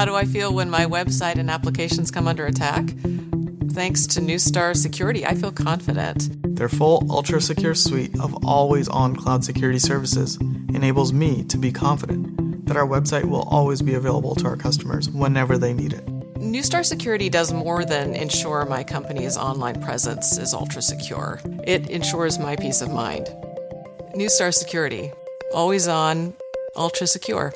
How do I feel when my website and applications come under attack? Thanks to Neustar Security, I feel confident. Their full ultra secure suite of always on cloud security services enables me to be confident that our website will always be available to our customers whenever they need it. Neustar Security does more than ensure my company's online presence is ultra secure. It ensures my peace of mind. Neustar Security, always on, ultra secure.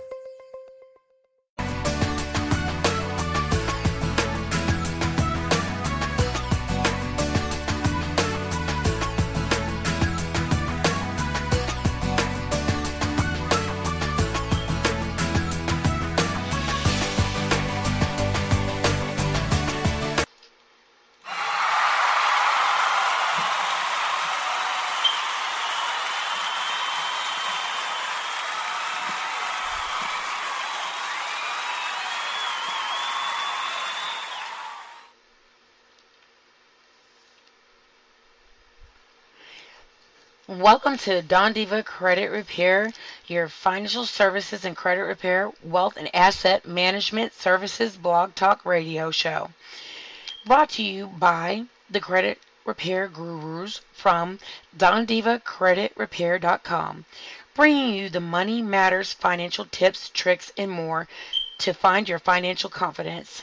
Welcome to Don Diva Credit Repair, your financial services and credit repair, wealth and asset management services blog talk radio show. Brought to you by the credit repair gurus from DonDivaCreditRepair.com, bringing you the money matters financial tips, tricks, and more to find your financial confidence.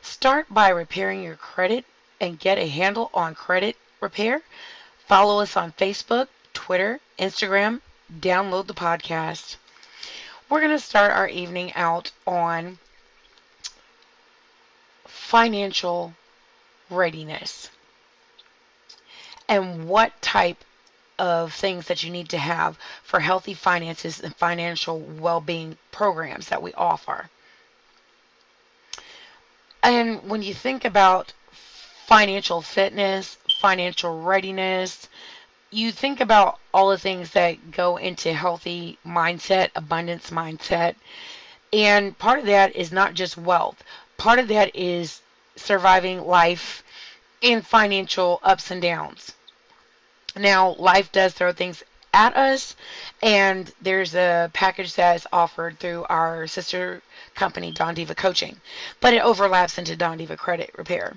Start by repairing your credit and get a handle on credit repair Follow us on Facebook, Twitter, Instagram. Download the podcast. We're going to start our evening out on financial readiness and what type of things that you need to have for healthy finances and financial well being programs that we offer. And when you think about financial fitness, financial readiness. You think about all the things that go into healthy mindset, abundance mindset. And part of that is not just wealth. Part of that is surviving life in financial ups and downs. Now, life does throw things at us, and there's a package that is offered through our sister company, Don Diva Coaching, but it overlaps into Don Diva Credit Repair.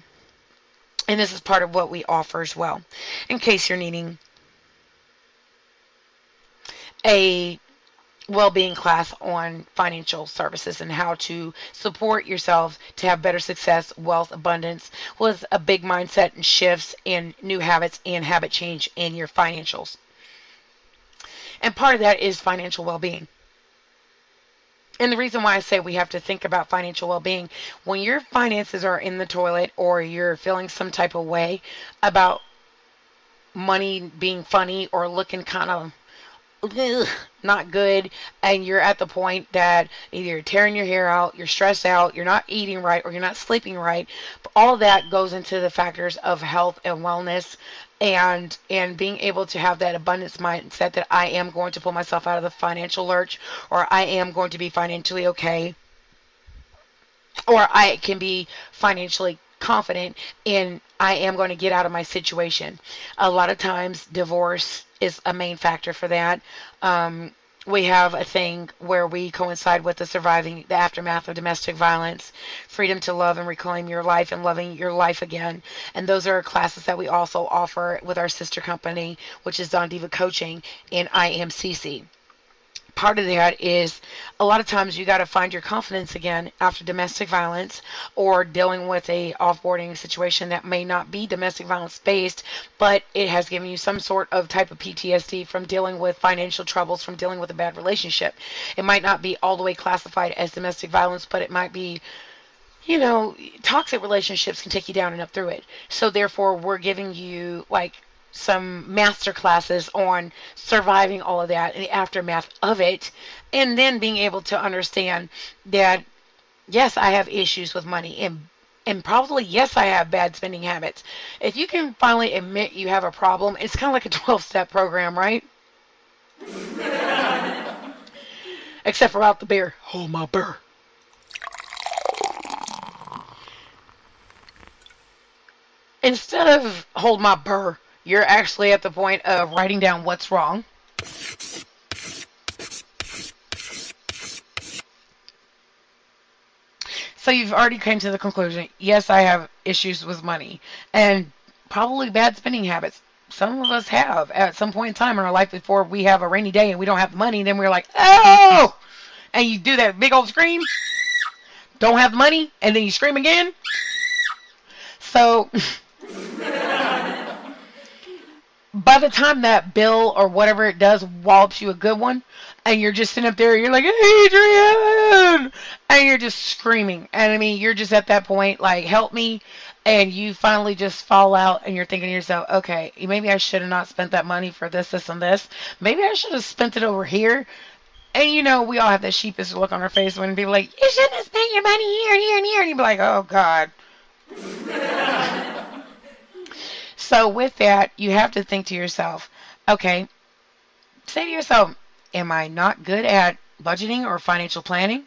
And this is part of what we offer as well, in case you're needing a well-being class on financial services and how to support yourself to have better success, wealth, abundance with a big mindset and shifts in new habits and habit change in your financials. And part of that is financial well-being. And the reason why I say we have to think about financial well being, when your finances are in the toilet or you're feeling some type of way about money being funny or looking kind of ugh, not good, and you're at the point that either you're tearing your hair out, you're stressed out, you're not eating right, or you're not sleeping right, all that goes into the factors of health and wellness and and being able to have that abundance mindset that I am going to pull myself out of the financial lurch or I am going to be financially okay or I can be financially confident in I am going to get out of my situation. A lot of times divorce is a main factor for that. Um, we have a thing where we coincide with the surviving the aftermath of domestic violence, freedom to love and reclaim your life and loving your life again. And those are classes that we also offer with our sister company, which is Don Diva Coaching in IMCC part of that is a lot of times you got to find your confidence again after domestic violence or dealing with a offboarding situation that may not be domestic violence based but it has given you some sort of type of PTSD from dealing with financial troubles from dealing with a bad relationship. It might not be all the way classified as domestic violence but it might be you know toxic relationships can take you down and up through it. So therefore we're giving you like some master classes on surviving all of that and the aftermath of it, and then being able to understand that yes, I have issues with money and and probably yes, I have bad spending habits. If you can finally admit you have a problem, it's kind of like a 12-step program, right? Except for without the beer. Hold my beer. Instead of hold my burr, you're actually at the point of writing down what's wrong. So you've already came to the conclusion, yes, I have issues with money and probably bad spending habits. Some of us have at some point in time in our life before we have a rainy day and we don't have the money, then we're like, oh, and you do that big old scream, don't have the money, and then you scream again. So by the time that bill or whatever it does wallops you a good one, and you're just sitting up there, you're like, Adrian! And you're just screaming. And I mean, you're just at that point, like, help me. And you finally just fall out and you're thinking to yourself, okay, maybe I should have not spent that money for this, this, and this. Maybe I should have spent it over here. And you know, we all have that sheepish look on our face when people like, you shouldn't have spent your money here and here and here. And you'd be like, oh, God. So with that, you have to think to yourself, okay, say to yourself, am I not good at budgeting or financial planning?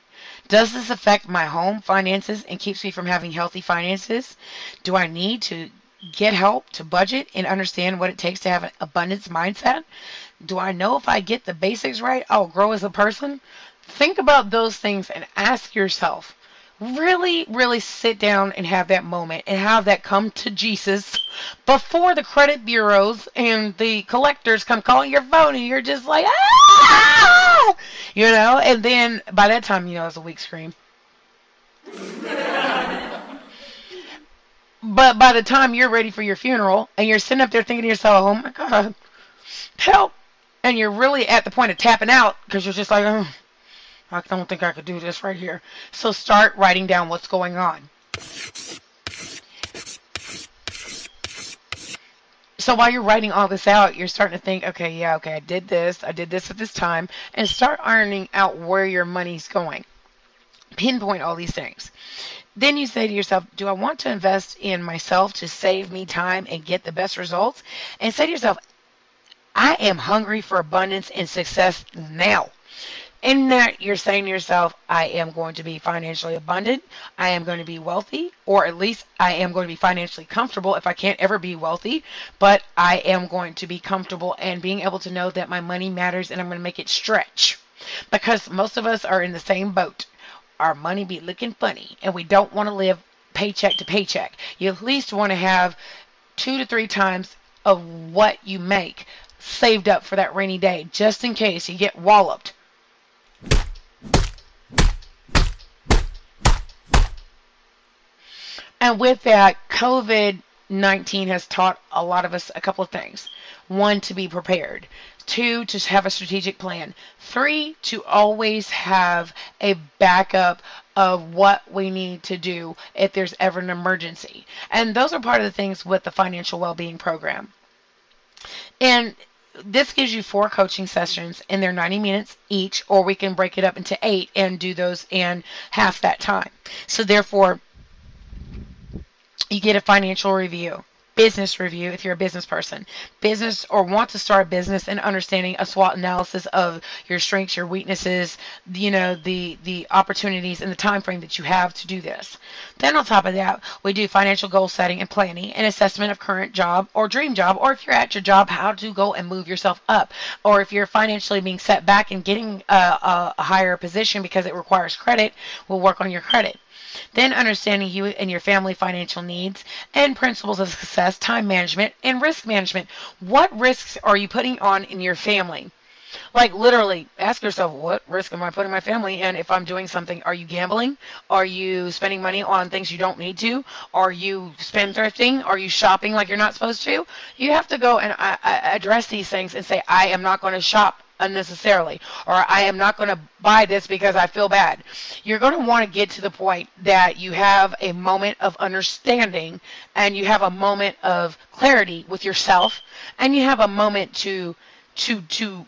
Does this affect my home finances and keeps me from having healthy finances? Do I need to get help to budget and understand what it takes to have an abundance mindset? Do I know if I get the basics right, I'll grow as a person? Think about those things and ask yourself, really, really sit down and have that moment and have that come to Jesus before the credit bureaus and the collectors come calling your phone and you're just like, ah! You know, and then by that time, you know, it's a weak scream. but by the time you're ready for your funeral and you're sitting up there thinking to yourself, oh my God, help. And you're really at the point of tapping out because you're just like, oh. I don't think I could do this right here. So start writing down what's going on. So while you're writing all this out, you're starting to think, okay, yeah, okay, I did this, I did this at this time, and start ironing out where your money's going. Pinpoint all these things. Then you say to yourself, do I want to invest in myself to save me time and get the best results? And say to yourself, I am hungry for abundance and success now in that you're saying to yourself, I am going to be financially abundant, I am going to be wealthy, or at least I am going to be financially comfortable if I can't ever be wealthy, but I am going to be comfortable and being able to know that my money matters and I'm going to make it stretch. Because most of us are in the same boat. Our money be looking funny and we don't want to live paycheck to paycheck. You at least want to have two to three times of what you make saved up for that rainy day just in case you get walloped and with that, COVID 19 has taught a lot of us a couple of things. One, to be prepared. Two, to have a strategic plan. Three, to always have a backup of what we need to do if there's ever an emergency. And those are part of the things with the financial well-being program. And this gives you four coaching sessions and they're 90 minutes each or we can break it up into eight and do those in half that time so therefore you get a financial review business review if you're a business person, business or want to start a business and understanding a SWOT analysis of your strengths, your weaknesses, you know, the the opportunities and the time frame that you have to do this. Then on top of that, we do financial goal setting and planning and assessment of current job or dream job, or if you're at your job, how to go and move yourself up, or if you're financially being set back and getting a, a, a higher position because it requires credit, we'll work on your credit. Then understanding you and your family financial needs and principles of success, time management, and risk management. What risks are you putting on in your family? Like literally, ask yourself, what risk am I putting my family in if I'm doing something? Are you gambling? Are you spending money on things you don't need to? Are you spendthrifting? Are you shopping like you're not supposed to? You have to go and uh, uh, address these things and say, I am not going to shop unnecessarily, or I am not going to buy this because I feel bad. You're going to want to get to the point that you have a moment of understanding and you have a moment of clarity with yourself and you have a moment to to to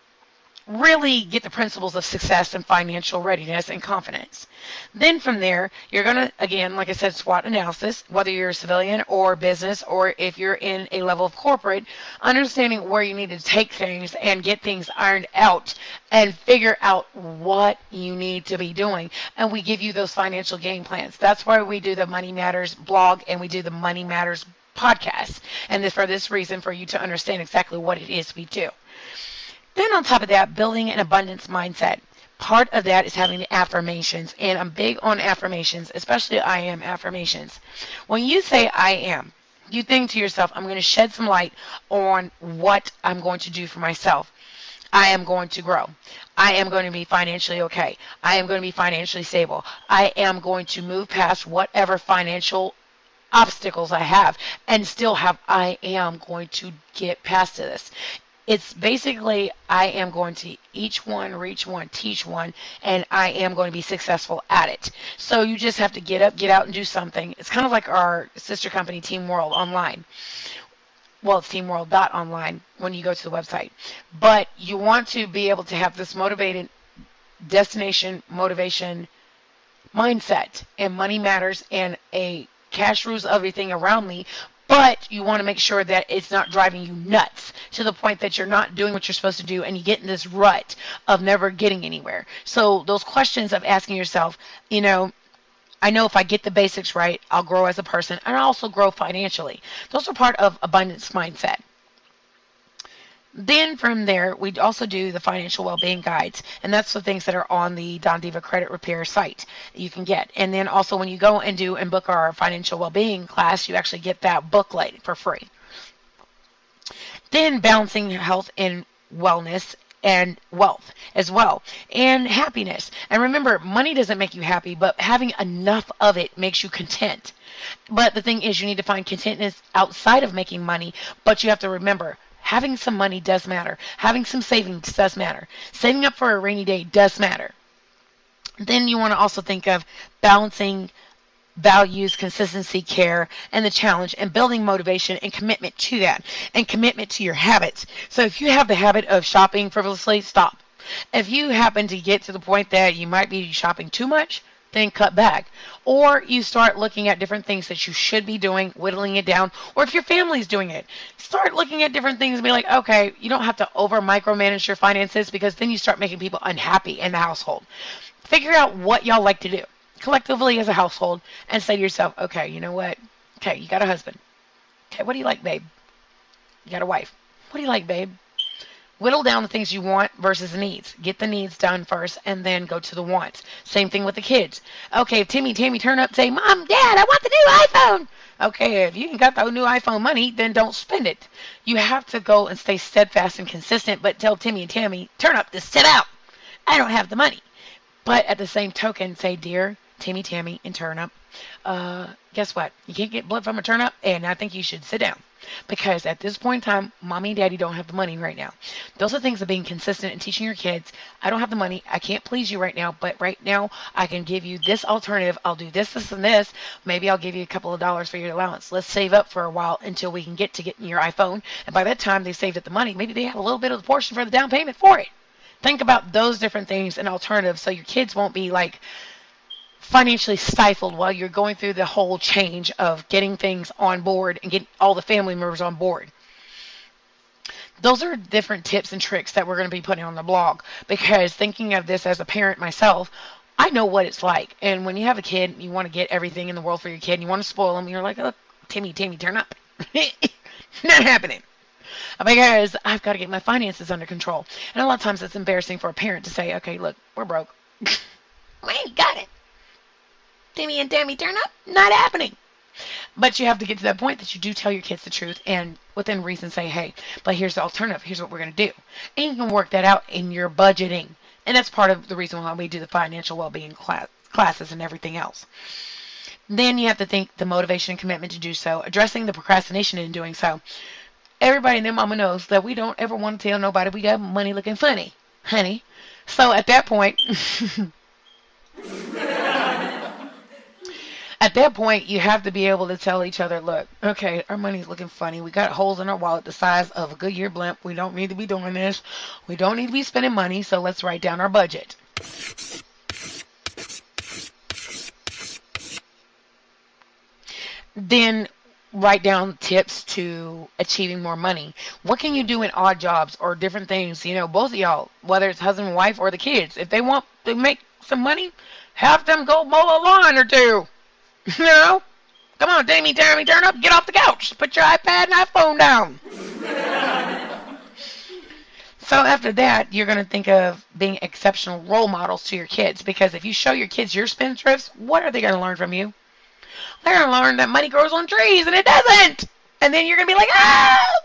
really get the principles of success and financial readiness and confidence. Then from there, you're going to, again, like I said, SWOT analysis, whether you're a civilian or business or if you're in a level of corporate, understanding where you need to take things and get things ironed out and figure out what you need to be doing. And we give you those financial game plans. That's why we do the Money Matters blog and we do the Money Matters podcast. And this for this reason, for you to understand exactly what it is we do. Then on top of that, building an abundance mindset. Part of that is having the affirmations, and I'm big on affirmations, especially I am affirmations. When you say I am, you think to yourself, I'm going to shed some light on what I'm going to do for myself. I am going to grow. I am going to be financially okay. I am going to be financially stable. I am going to move past whatever financial obstacles I have and still have I am going to get past this it's basically I am going to each one, reach one, teach one, and I am going to be successful at it. So you just have to get up, get out, and do something. It's kind of like our sister company, Team World Online. Well, it's teamworld.online when you go to the website. But you want to be able to have this motivated destination motivation mindset, and money matters, and a cash rules everything around me, but you want to make sure that it's not driving you nuts to the point that you're not doing what you're supposed to do and you get in this rut of never getting anywhere. So those questions of asking yourself, you know, I know if I get the basics right, I'll grow as a person and I'll also grow financially. Those are part of abundance mindset. Then from there, we also do the financial well-being guides, and that's the things that are on the Don Diva Credit Repair site that you can get. And then also when you go and do and book our financial well-being class, you actually get that booklet for free. Then balancing health and wellness and wealth as well and happiness and remember money doesn't make you happy but having enough of it makes you content but the thing is you need to find contentness outside of making money but you have to remember Having some money does matter. Having some savings does matter. Saving up for a rainy day does matter. Then you want to also think of balancing values, consistency, care, and the challenge, and building motivation and commitment to that, and commitment to your habits. So if you have the habit of shopping frivolously, stop. If you happen to get to the point that you might be shopping too much, then cut back. Or you start looking at different things that you should be doing, whittling it down. Or if your family's doing it, start looking at different things and be like, okay, you don't have to over micromanage your finances because then you start making people unhappy in the household. Figure out what y'all like to do collectively as a household and say to yourself, okay, you know what? Okay, you got a husband. Okay, what do you like, babe? You got a wife. What do you like, babe? Whittle down the things you want versus the needs. Get the needs done first and then go to the wants. Same thing with the kids. Okay, if Timmy, Tammy turn up say, Mom, Dad, I want the new iPhone. Okay, if you ain't got the new iPhone money, then don't spend it. You have to go and stay steadfast and consistent, but tell Timmy and Tammy, turn up to sit out. I don't have the money. But at the same token, say, Dear Timmy, Tammy, and Turnip, uh, guess what? You can't get blood from a turnip, and I think you should sit down. Because at this point in time, mommy and daddy don't have the money right now. Those are things of being consistent and teaching your kids. I don't have the money. I can't please you right now, but right now I can give you this alternative. I'll do this, this, and this. Maybe I'll give you a couple of dollars for your allowance. Let's save up for a while until we can get to getting your iPhone. And by that time they saved up the money, maybe they have a little bit of the portion for the down payment for it. Think about those different things and alternatives so your kids won't be like financially stifled while you're going through the whole change of getting things on board and getting all the family members on board. Those are different tips and tricks that we're going to be putting on the blog because thinking of this as a parent myself, I know what it's like. And when you have a kid, you want to get everything in the world for your kid, and you want to spoil them, you're like, oh, Timmy, Timmy, turn up. Not happening because I've got to get my finances under control. And a lot of times it's embarrassing for a parent to say, okay, look, we're broke. we ain't got it. Timmy and Tammy turn up? Not happening. But you have to get to that point that you do tell your kids the truth and within reason say, hey, but here's the alternative. Here's what we're going to do. And you can work that out in your budgeting. And that's part of the reason why we do the financial well-being class, classes and everything else. Then you have to think the motivation and commitment to do so, addressing the procrastination in doing so. Everybody and their mama knows that we don't ever want to tell nobody we got money looking funny. honey. So at that point, at that point, you have to be able to tell each other, look, okay, our money's looking funny. We got holes in our wallet the size of a Goodyear blimp. We don't need to be doing this. We don't need to be spending money, so let's write down our budget. Then write down tips to achieving more money. What can you do in odd jobs or different things? You know, both of y'all, whether it's husband and wife or the kids, if they want to make some money, have them go mow a lawn or two. You know? Come on, Damie, Jeremy, turn up, get off the couch. Put your iPad and iPhone down. so after that, you're going to think of being exceptional role models to your kids because if you show your kids your spendthrifts, what are they going to learn from you? They're going to learn that money grows on trees and it doesn't. And then you're going to be like, ah!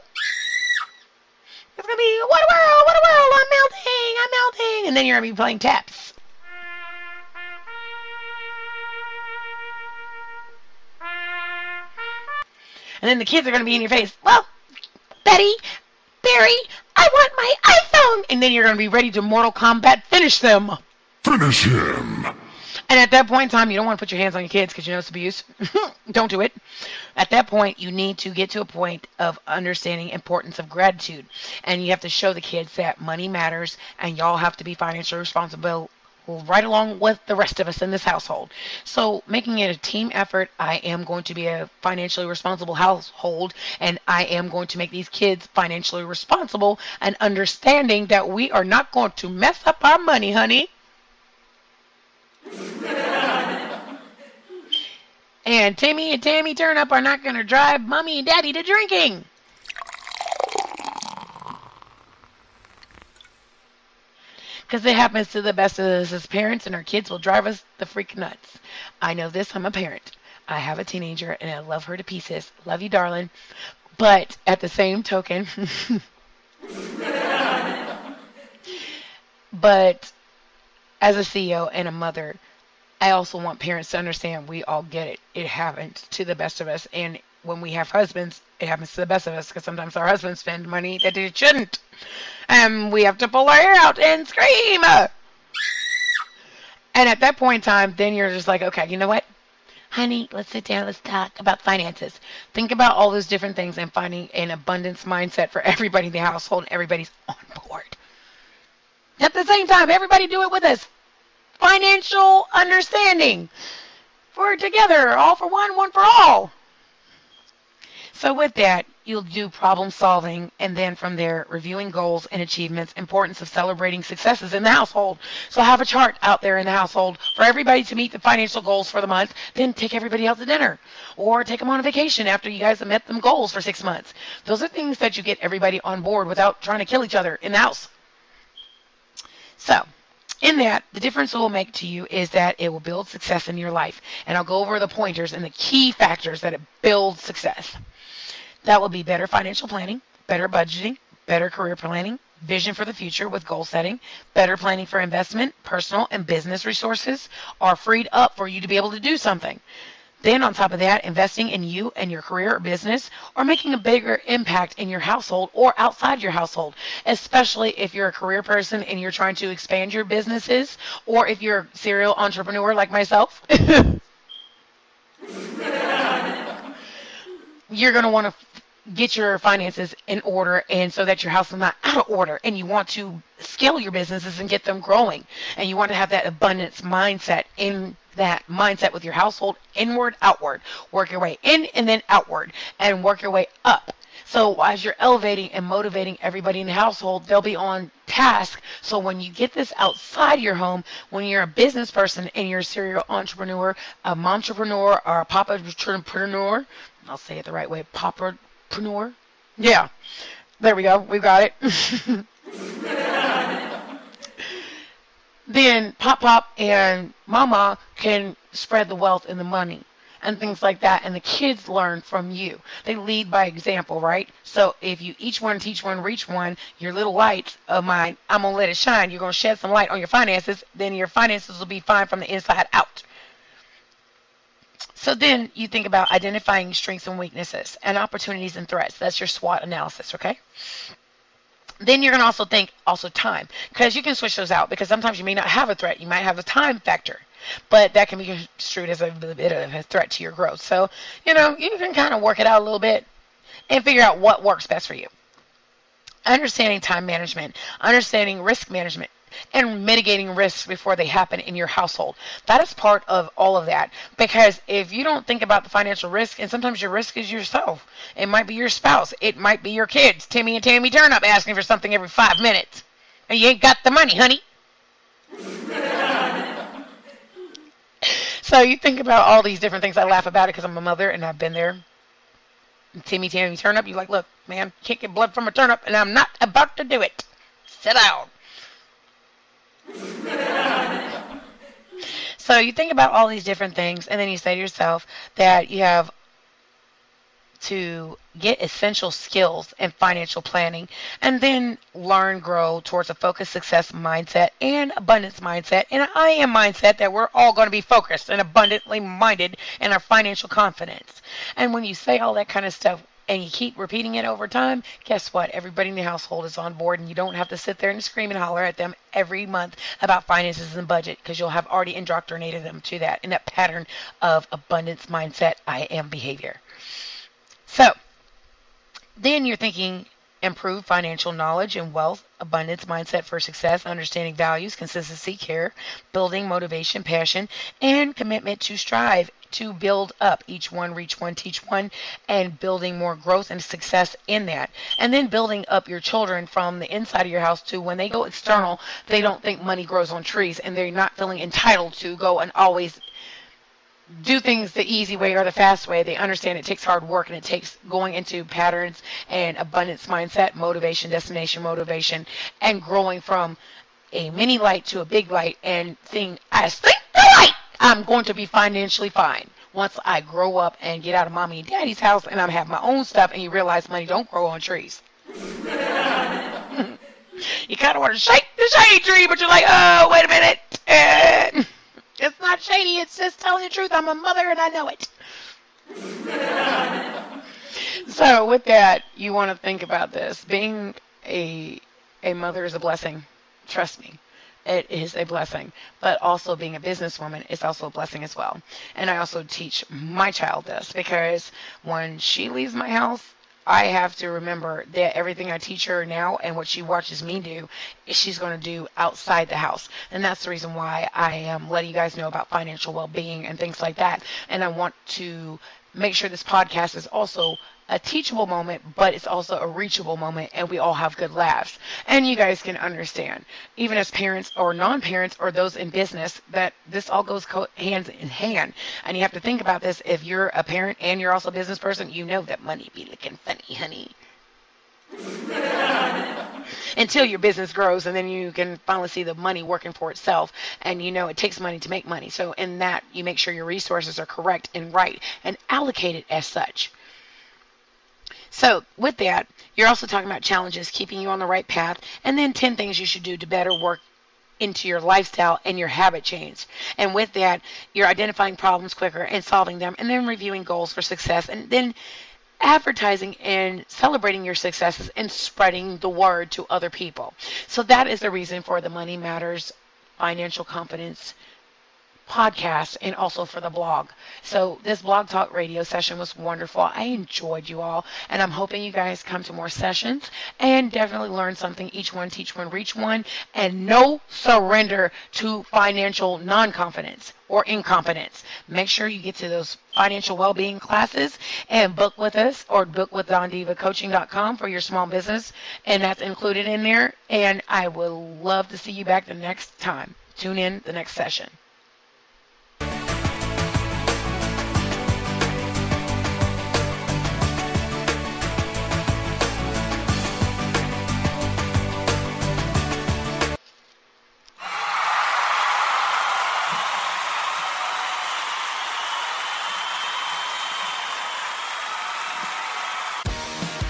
It's going to be, what a world, what a world, I'm melting, I'm melting. And then you're going to be playing taps. And then the kids are going to be in your face. Well, Betty, Barry, I want my iPhone. And then you're going to be ready to Mortal Kombat finish them. Finish him. And at that point in time, you don't want to put your hands on your kids because you know it's abuse. don't do it. At that point, you need to get to a point of understanding importance of gratitude. And you have to show the kids that money matters and y'all have to be financially responsible right along with the rest of us in this household. So, making it a team effort, I am going to be a financially responsible household and I am going to make these kids financially responsible and understanding that we are not going to mess up our money, honey. and Timmy and Tammy Turnup are not going to drive mommy and daddy to drinking. Because it happens to the best of us as parents, and our kids will drive us the freak nuts. I know this. I'm a parent. I have a teenager, and I love her to pieces. Love you, darling. But at the same token, but as a CEO and a mother, I also want parents to understand we all get it. It happens to the best of us. And when we have husbands, it happens to the best of us because sometimes our husbands spend money that they shouldn't. And we have to pull our hair out and scream. And at that point in time, then you're just like, okay, you know what? Honey, let's sit down. Let's talk about finances. Think about all those different things and finding an abundance mindset for everybody in the household. And everybody's on board. At the same time, everybody do it with us. Financial understanding. For together, all for one, one for all. So with that, you'll do problem solving and then from there reviewing goals and achievements, importance of celebrating successes in the household. So have a chart out there in the household for everybody to meet the financial goals for the month, then take everybody out to dinner or take them on a vacation after you guys have met them goals for 6 months. Those are things that you get everybody on board without trying to kill each other in the house. So, in that, the difference it will make to you is that it will build success in your life. And I'll go over the pointers and the key factors that it builds success. That will be better financial planning, better budgeting, better career planning, vision for the future with goal setting, better planning for investment, personal and business resources are freed up for you to be able to do something. Then, on top of that, investing in you and your career or business, or making a bigger impact in your household or outside your household, especially if you're a career person and you're trying to expand your businesses, or if you're a serial entrepreneur like myself. you're going to want to get your finances in order and so that your house is not out of order and you want to scale your businesses and get them growing. And you want to have that abundance mindset in that mindset with your household inward outward. Work your way in and then outward and work your way up. So as you're elevating and motivating everybody in the household they'll be on task. So when you get this outside your home when you're a business person and you're a serial entrepreneur a entrepreneur or a pop entrepreneur I'll say it the right way, Popperpreneur. Yeah, there we go. We've got it. then Pop Pop and Mama can spread the wealth and the money and things like that. And the kids learn from you. They lead by example, right? So if you each one teach one, reach one, your little light of mine, I'm going to let it shine. You're going to shed some light on your finances. Then your finances will be fine from the inside out. So then you think about identifying strengths and weaknesses and opportunities and threats. That's your SWOT analysis, okay? then you're going to also think also time because you can switch those out because sometimes you may not have a threat you might have a time factor but that can be construed as a bit of a threat to your growth so you know you can kind of work it out a little bit and figure out what works best for you understanding time management understanding risk management and mitigating risks before they happen in your household. That is part of all of that. Because if you don't think about the financial risk, and sometimes your risk is yourself, it might be your spouse, it might be your kids, Timmy and Tammy turn up asking for something every five minutes, and you ain't got the money, honey. so you think about all these different things. I laugh about it because I'm a mother and I've been there. Timmy, Tammy, turn up. You like, look, man, can't get blood from a turnip, and I'm not about to do it. Sit down. so you think about all these different things, and then you say to yourself that you have to get essential skills in financial planning and then learn, grow towards a focused success mindset and abundance mindset and an I am mindset that we're all going to be focused and abundantly minded in our financial confidence. And when you say all that kind of stuff, and you keep repeating it over time, guess what? Everybody in the household is on board, and you don't have to sit there and scream and holler at them every month about finances and budget because you'll have already indoctrinated them to that in that pattern of abundance mindset, I am behavior. So, then you're thinking improve financial knowledge and wealth, abundance mindset for success, understanding values, consistency, care, building motivation, passion, and commitment to strive to build up each one, reach one, teach one, and building more growth and success in that. And then building up your children from the inside of your house to when they go external, they don't think money grows on trees and they're not feeling entitled to go and always do things the easy way or the fast way. They understand it takes hard work and it takes going into patterns and abundance mindset, motivation, destination motivation, and growing from a mini light to a big light and seeing I think the light I'm going to be financially fine once I grow up and get out of mommy and daddy's house and I have my own stuff and you realize money don't grow on trees. you kind of want to shake the shady tree, but you're like, oh, wait a minute. It's not shady. It's just telling the truth. I'm a mother and I know it. so with that, you want to think about this. Being a a mother is a blessing. Trust me it is a blessing. But also being a businesswoman is also a blessing as well. And I also teach my child this because when she leaves my house, I have to remember that everything I teach her now and what she watches me do, she's going to do outside the house. And that's the reason why I am letting you guys know about financial well being and things like that. And I want to make sure this podcast is also a teachable moment, but it's also a reachable moment, and we all have good laughs. And you guys can understand, even as parents or non parents or those in business, that this all goes co- hands in hand. And you have to think about this if you're a parent and you're also a business person, you know that money be looking funny, honey. Until your business grows, and then you can finally see the money working for itself. And you know it takes money to make money. So, in that, you make sure your resources are correct and right and allocated as such. So, with that, you're also talking about challenges keeping you on the right path, and then 10 things you should do to better work into your lifestyle and your habit change. And with that, you're identifying problems quicker and solving them, and then reviewing goals for success, and then advertising and celebrating your successes and spreading the word to other people. So that is the reason for the Money Matters Financial Confidence podcast and also for the blog. So this blog talk radio session was wonderful. I enjoyed you all and I'm hoping you guys come to more sessions and definitely learn something. Each one, teach one, reach one and no surrender to financial non-confidence or incompetence. Make sure you get to those financial well-being classes and book with us or book with dondivacoaching.com for your small business and that's included in there and I would love to see you back the next time. Tune in the next session.